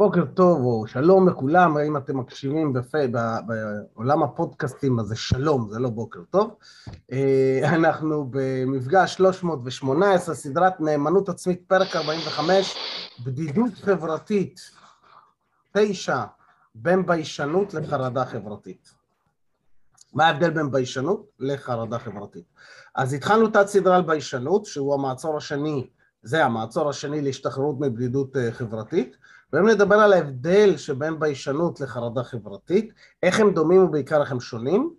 בוקר טוב או שלום לכולם, אם אתם מקשיבים בפ... בעולם הפודקאסטים, אז זה שלום, זה לא בוקר טוב. אה, אנחנו במפגש 318, סדרת נאמנות עצמית, פרק 45, בדידות חברתית, תשע, בין ביישנות לחרדה חברתית. מה ההבדל בין ביישנות לחרדה חברתית? אז התחלנו תת סדרה על ביישנות, שהוא המעצור השני, זה המעצור השני להשתחררות מבדידות אה, חברתית. והיום נדבר על ההבדל שבין ביישנות לחרדה חברתית, איך הם דומים ובעיקר איך הם שונים,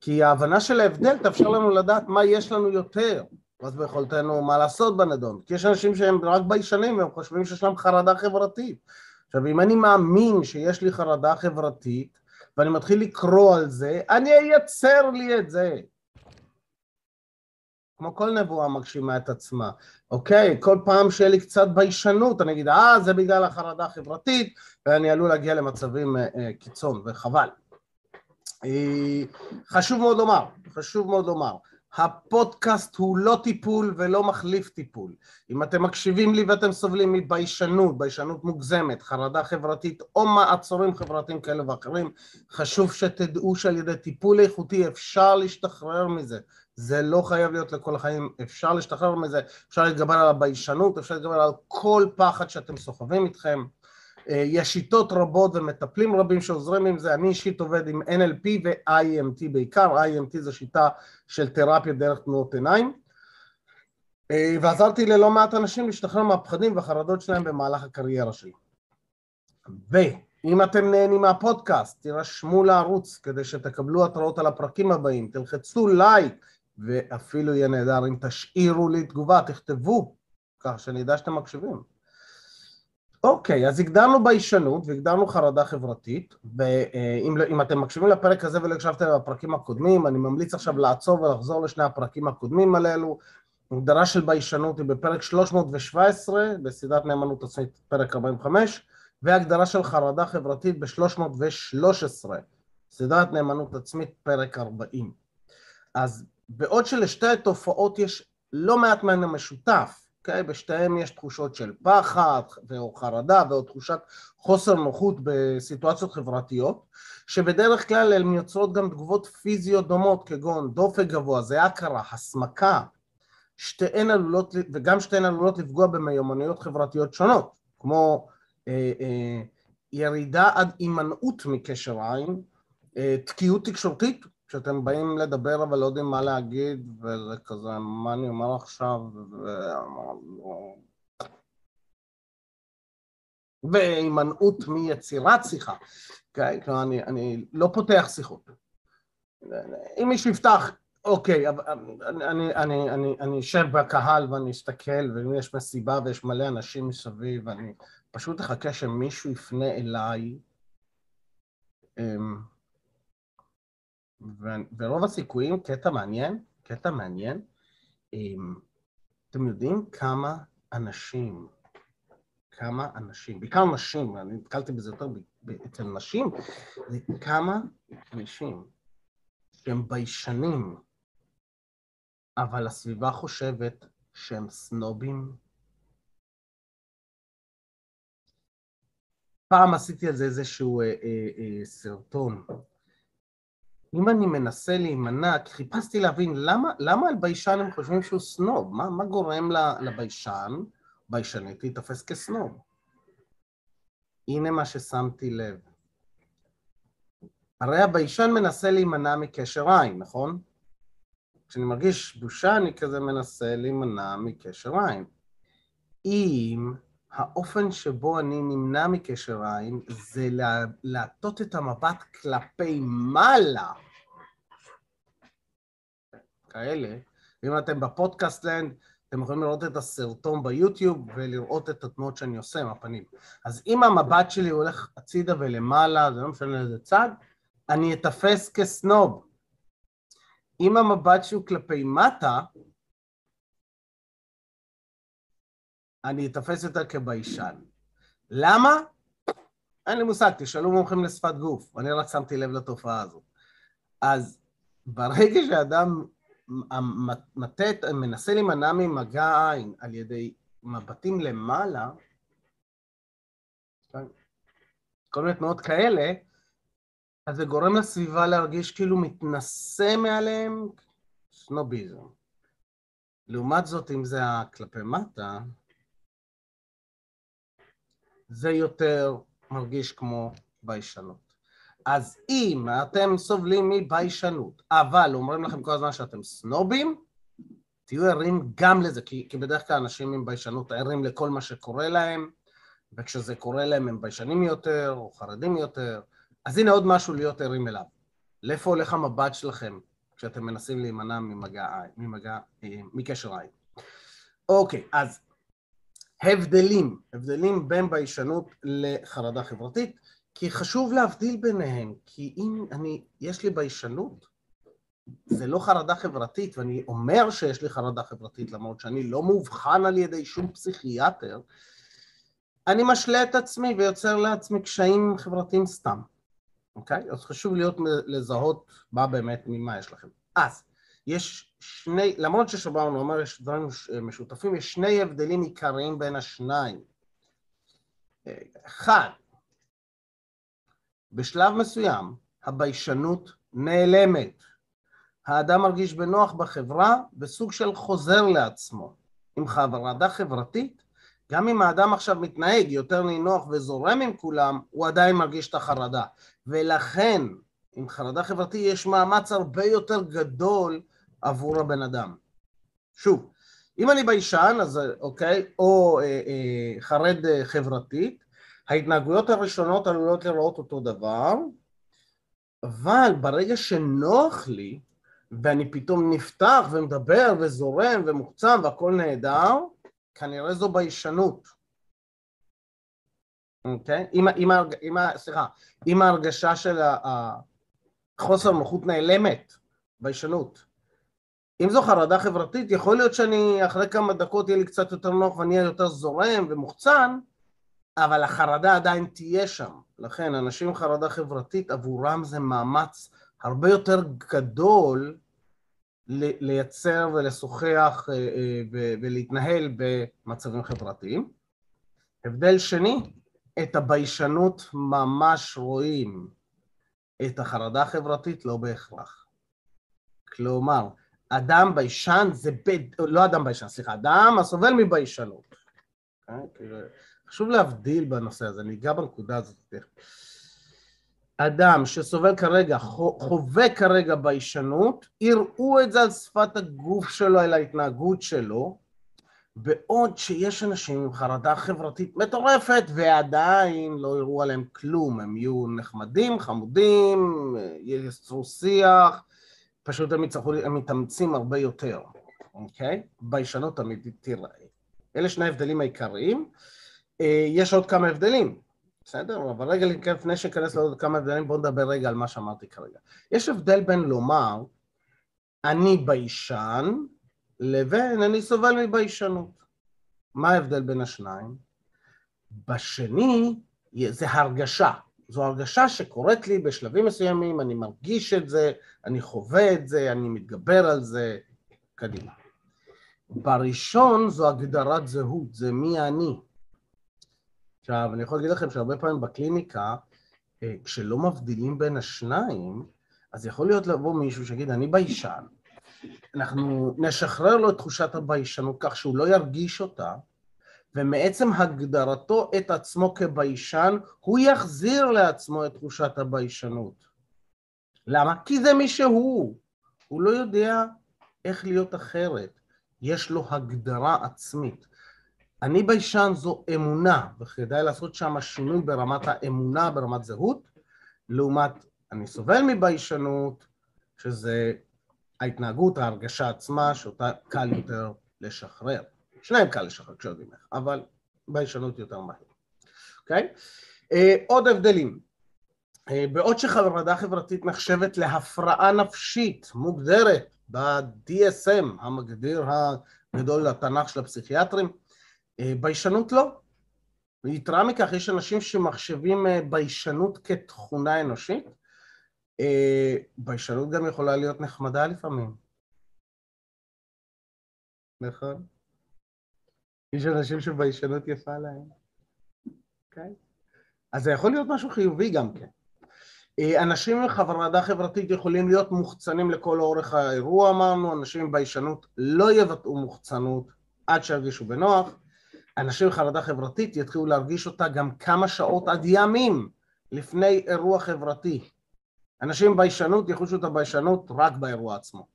כי ההבנה של ההבדל תאפשר לנו לדעת מה יש לנו יותר, ואז ביכולתנו מה לעשות בנדון. כי יש אנשים שהם רק ביישנים והם חושבים שיש להם חרדה חברתית. עכשיו, אם אני מאמין שיש לי חרדה חברתית, ואני מתחיל לקרוא על זה, אני אייצר לי את זה. כמו כל נבואה מגשימה את עצמה, אוקיי? כל פעם שיהיה לי קצת ביישנות, אני אגיד, אה, זה בגלל החרדה החברתית, ואני עלול להגיע למצבים אה, אה, קיצון, וחבל. אה, חשוב מאוד לומר, חשוב מאוד לומר, הפודקאסט הוא לא טיפול ולא מחליף טיפול. אם אתם מקשיבים לי ואתם סובלים מביישנות, ביישנות מוגזמת, חרדה חברתית או מעצורים חברתיים כאלה ואחרים, חשוב שתדעו שעל ידי טיפול איכותי אפשר להשתחרר מזה. זה לא חייב להיות לכל החיים, אפשר להשתחרר מזה, אפשר להתגבר על הביישנות, אפשר להתגבר על כל פחד שאתם סוחבים איתכם. אה, יש שיטות רבות ומטפלים רבים שעוזרים עם זה, אני אישית עובד עם NLP ו-IMT בעיקר, IMT זו שיטה של תרפיה דרך תנועות עיניים. אה, ועזרתי ללא מעט אנשים להשתחרר מהפחדים והחרדות שלהם במהלך הקריירה שלי. ואם אתם נהנים מהפודקאסט, תירשמו לערוץ כדי שתקבלו התראות על הפרקים הבאים, תלחצו לייק ואפילו יהיה נהדר אם תשאירו לי תגובה, תכתבו, כך שאני אדע שאתם מקשיבים. אוקיי, אז הגדרנו ביישנות והגדרנו חרדה חברתית, ואם אתם מקשיבים לפרק הזה ולא הקשבתם לפרקים הקודמים, אני ממליץ עכשיו לעצור ולחזור לשני הפרקים הקודמים הללו. הגדרה של ביישנות היא בפרק 317 בסדרת נאמנות עצמית, פרק 45, והגדרה של חרדה חברתית ב-313, סדרת נאמנות עצמית, פרק 40. אז בעוד שלשתי התופעות יש לא מעט מהן המשותף, Okay, אוקיי? בשתיהם יש תחושות של פחד או חרדה או תחושת חוסר נוחות בסיטואציות חברתיות שבדרך כלל הן יוצרות גם תגובות פיזיות דומות כגון דופק גבוה, זה הכרה, הסמקה שתיהן עלולות, וגם שתיהן עלולות לפגוע במיומנויות חברתיות שונות כמו אה, אה, ירידה עד הימנעות מקשר עין, אה, תקיעות תקשורתית כשאתם באים לדבר אבל לא יודעים מה להגיד, וזה כזה, מה אני אומר עכשיו, ו... והימנעות מיצירת שיחה. כן, כלומר, אני, אני לא פותח שיחות. אם מישהו יפתח, אוקיי, אני, אני, אני, אני, אני אשב בקהל ואני אסתכל, ואם יש מסיבה ויש מלא אנשים מסביב, אני פשוט אחכה שמישהו יפנה אליי. אמ, ורוב הסיכויים, קטע מעניין, קטע מעניין, אתם יודעים כמה אנשים, כמה אנשים, בעיקר נשים, אני נתקלתי בזה יותר אצל נשים, זה כמה אנשים שהם ביישנים, אבל הסביבה חושבת שהם סנובים. פעם עשיתי על זה איזשהו אה, אה, אה, סרטון. אם אני מנסה להימנע, חיפשתי להבין למה, למה על ביישן הם חושבים שהוא סנוב, מה, מה גורם לביישן, ביישנית, להיתפס כסנוב? הנה מה ששמתי לב. הרי הביישן מנסה להימנע מקשר עין, נכון? כשאני מרגיש בושה, אני כזה מנסה להימנע מקשר עין. אם האופן שבו אני נמנע מקשר עין זה להטות את המבט כלפי מעלה. כאלה. אם אתם בפודקאסט לנד, אתם יכולים לראות את הסרטון ביוטיוב ולראות את התנועות שאני עושה עם הפנים. אז אם המבט שלי הולך הצידה ולמעלה, זה לא משנה לאיזה צד, אני אתפס כסנוב. אם המבט שהוא כלפי מטה, אני אתפס יותר כביישן. למה? אין לי מושג, תשאלו מומחים לשפת גוף, אני רק שמתי לב לתופעה הזאת. אז ברגע שאדם מתת, מנסה להימנע ממגע עין על ידי מבטים למעלה, כל מיני תנועות כאלה, אז זה גורם לסביבה להרגיש כאילו מתנשא מעליהם סנוביזם. לעומת זאת, אם זה כלפי מטה, זה יותר מרגיש כמו ביישנות. אז אם אתם סובלים מביישנות, אבל אומרים לכם כל הזמן שאתם סנובים, תהיו ערים גם לזה, כי, כי בדרך כלל אנשים עם ביישנות ערים לכל מה שקורה להם, וכשזה קורה להם הם ביישנים יותר, או חרדים יותר. אז הנה עוד משהו להיות ערים אליו. לאיפה הולך המבט שלכם כשאתם מנסים להימנע ממגע, ממגע, אה, מקשר עין? אוקיי, אז הבדלים, הבדלים בין ביישנות לחרדה חברתית, כי חשוב להבדיל ביניהם, כי אם אני, יש לי ביישנות, זה לא חרדה חברתית, ואני אומר שיש לי חרדה חברתית למרות שאני לא מאובחן על ידי שום פסיכיאטר, אני משלה את עצמי ויוצר לעצמי קשיים חברתיים סתם, אוקיי? אז חשוב להיות לזהות מה באמת, ממה יש לכם. אז, יש שני, למרות ששברנו אומר יש דברים משותפים, יש שני הבדלים עיקריים בין השניים. אחד, בשלב מסוים הביישנות נעלמת. האדם מרגיש בנוח בחברה בסוג של חוזר לעצמו. עם חרדה חברתית, גם אם האדם עכשיו מתנהג יותר נינוח וזורם עם כולם, הוא עדיין מרגיש את החרדה. ולכן, עם חרדה חברתית יש מאמץ הרבה יותר גדול עבור הבן אדם. שוב, אם אני ביישן, אז אוקיי, או אה, אה, חרד אה, חברתית, ההתנהגויות הראשונות עלולות לראות אותו דבר, אבל ברגע שנוח לי, ואני פתאום נפתח ומדבר וזורם ומוחצם והכל נהדר, כנראה זו ביישנות. אוקיי? אם, אם, אם, סליחה, אם ההרגשה של החוסר נוחות נעלמת, ביישנות. אם זו חרדה חברתית, יכול להיות שאני אחרי כמה דקות יהיה לי קצת יותר נוח ואני אהיה יותר זורם ומוחצן, אבל החרדה עדיין תהיה שם. לכן אנשים עם חרדה חברתית עבורם זה מאמץ הרבה יותר גדול לייצר ולשוחח אה, אה, ולהתנהל במצבים חברתיים. הבדל שני, את הביישנות ממש רואים, את החרדה החברתית לא בהכרח. כלומר, אדם ביישן זה בית, לא אדם ביישן, סליחה, אדם הסובל מביישנות. חשוב להבדיל בנושא הזה, אני אגע בנקודה הזאת. אדם שסובל כרגע, חווה כרגע ביישנות, יראו את זה על שפת הגוף שלו, על ההתנהגות שלו, בעוד שיש אנשים עם חרדה חברתית מטורפת ועדיין לא יראו עליהם כלום, הם יהיו נחמדים, חמודים, יצרו שיח, פשוט הם יצטרכו, הם מתאמצים הרבה יותר, אוקיי? ביישנות תמיד תראה. אלה שני ההבדלים העיקריים. אה, יש עוד כמה הבדלים, בסדר? אבל רגע לפני שניכנס לעוד כמה הבדלים, בואו נדבר רגע על מה שאמרתי כרגע. יש הבדל בין לומר, אני ביישן, לבין אני סובל מביישנות. מה ההבדל בין השניים? בשני, זה הרגשה. זו הרגשה שקורית לי בשלבים מסוימים, אני מרגיש את זה, אני חווה את זה, אני מתגבר על זה, קדימה. בראשון זו הגדרת זהות, זה מי אני. עכשיו, אני יכול להגיד לכם שהרבה פעמים בקליניקה, אה, כשלא מבדילים בין השניים, אז יכול להיות לבוא מישהו שיגיד, אני ביישן, אנחנו נשחרר לו את תחושת הביישנות כך שהוא לא ירגיש אותה, ומעצם הגדרתו את עצמו כביישן, הוא יחזיר לעצמו את תחושת הביישנות. למה? כי זה מי שהוא. הוא לא יודע איך להיות אחרת. יש לו הגדרה עצמית. אני ביישן זו אמונה, וכדאי לעשות שם שינוי ברמת האמונה, ברמת זהות, לעומת אני סובל מביישנות, שזה ההתנהגות, ההרגשה עצמה, שאותה קל יותר לשחרר. שניהם קל לשחרר כשיודעים איך, אבל ביישנות יותר מהר, אוקיי? Okay? אה, uh, עוד הבדלים. Uh, בעוד שחרדה חברתית נחשבת להפרעה נפשית מוגדרת ב-DSM, המגדיר הגדול לתנ"ך של הפסיכיאטרים, ביישנות לא. ויתרה מכך, יש אנשים שמחשבים uh, ביישנות כתכונה אנושית. Uh, ביישנות גם יכולה להיות נחמדה לפעמים. נכון? יש אנשים שביישנות יפה להם? Okay? אז זה יכול להיות משהו חיובי גם כן. אה, אנשים עם חרדה חברתית יכולים להיות מוחצנים לכל אורך האירוע אמרנו, אנשים עם ביישנות לא יבטאו מוחצנות עד שירגישו בנוח, אנשים עם חרדה חברתית יתחילו להרגיש אותה גם כמה שעות עד ימים לפני אירוע חברתי. אנשים עם ביישנות יחושו את הביישנות רק באירוע עצמו.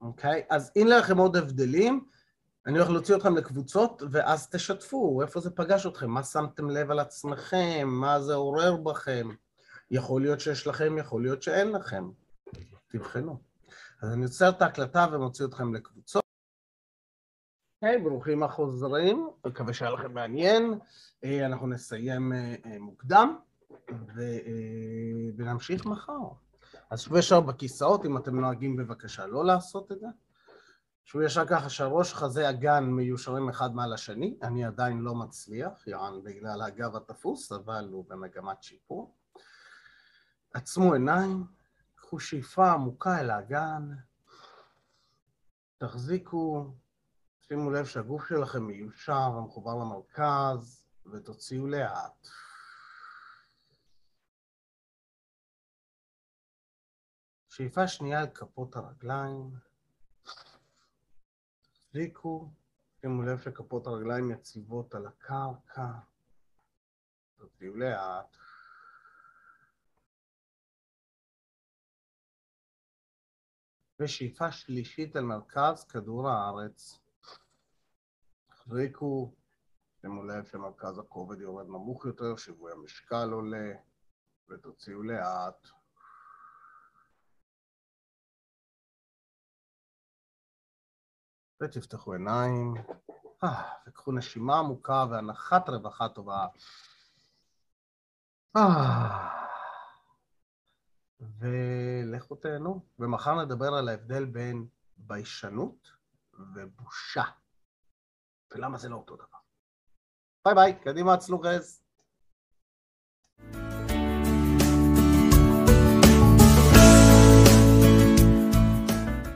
אוקיי? אז הנה לכם עוד הבדלים. אני הולך להוציא אתכם לקבוצות, ואז תשתפו, איפה זה פגש אתכם, מה שמתם לב על עצמכם, מה זה עורר בכם. יכול להיות שיש לכם, יכול להיות שאין לכם. תבחנו. אז אני עוצר את ההקלטה ומוציא אתכם לקבוצות. היי, hey, ברוכים החוזרים, מקווה שהיה לכם מעניין. אה, אנחנו נסיים אה, אה, מוקדם ונמשיך מחר. אז שבו ישר בכיסאות, אם אתם נוהגים בבקשה לא לעשות את זה. שהוא ישר ככה שהראש חזה הגן מיושרים אחד מעל השני, אני עדיין לא מצליח, יען בגלל הגב התפוס, אבל הוא במגמת שיפור. עצמו עיניים, קחו שאיפה עמוקה אל האגן, תחזיקו, שימו לב שהגוף שלכם מיושר ומחובר למרכז, ותוציאו לאט. שאיפה שנייה על כפות הרגליים. תחזיקו, שימו לב שכפות הרגליים יציבות על הקרקע. תוציאו לאט. ושאיפה שלישית אל מרכז כדור הארץ. תחזיקו, שימו לב שמרכז הכובד יורד נמוך יותר, שיווי המשקל עולה, ותוציאו לאט. ותפתחו עיניים, אה, וקחו נשימה עמוקה והנחת רווחה טובה. אה, ולכו תהנו, ומחר נדבר על ההבדל בין ביישנות ובושה, ולמה זה לא אותו דבר. ביי ביי, קדימה, הצלו רז.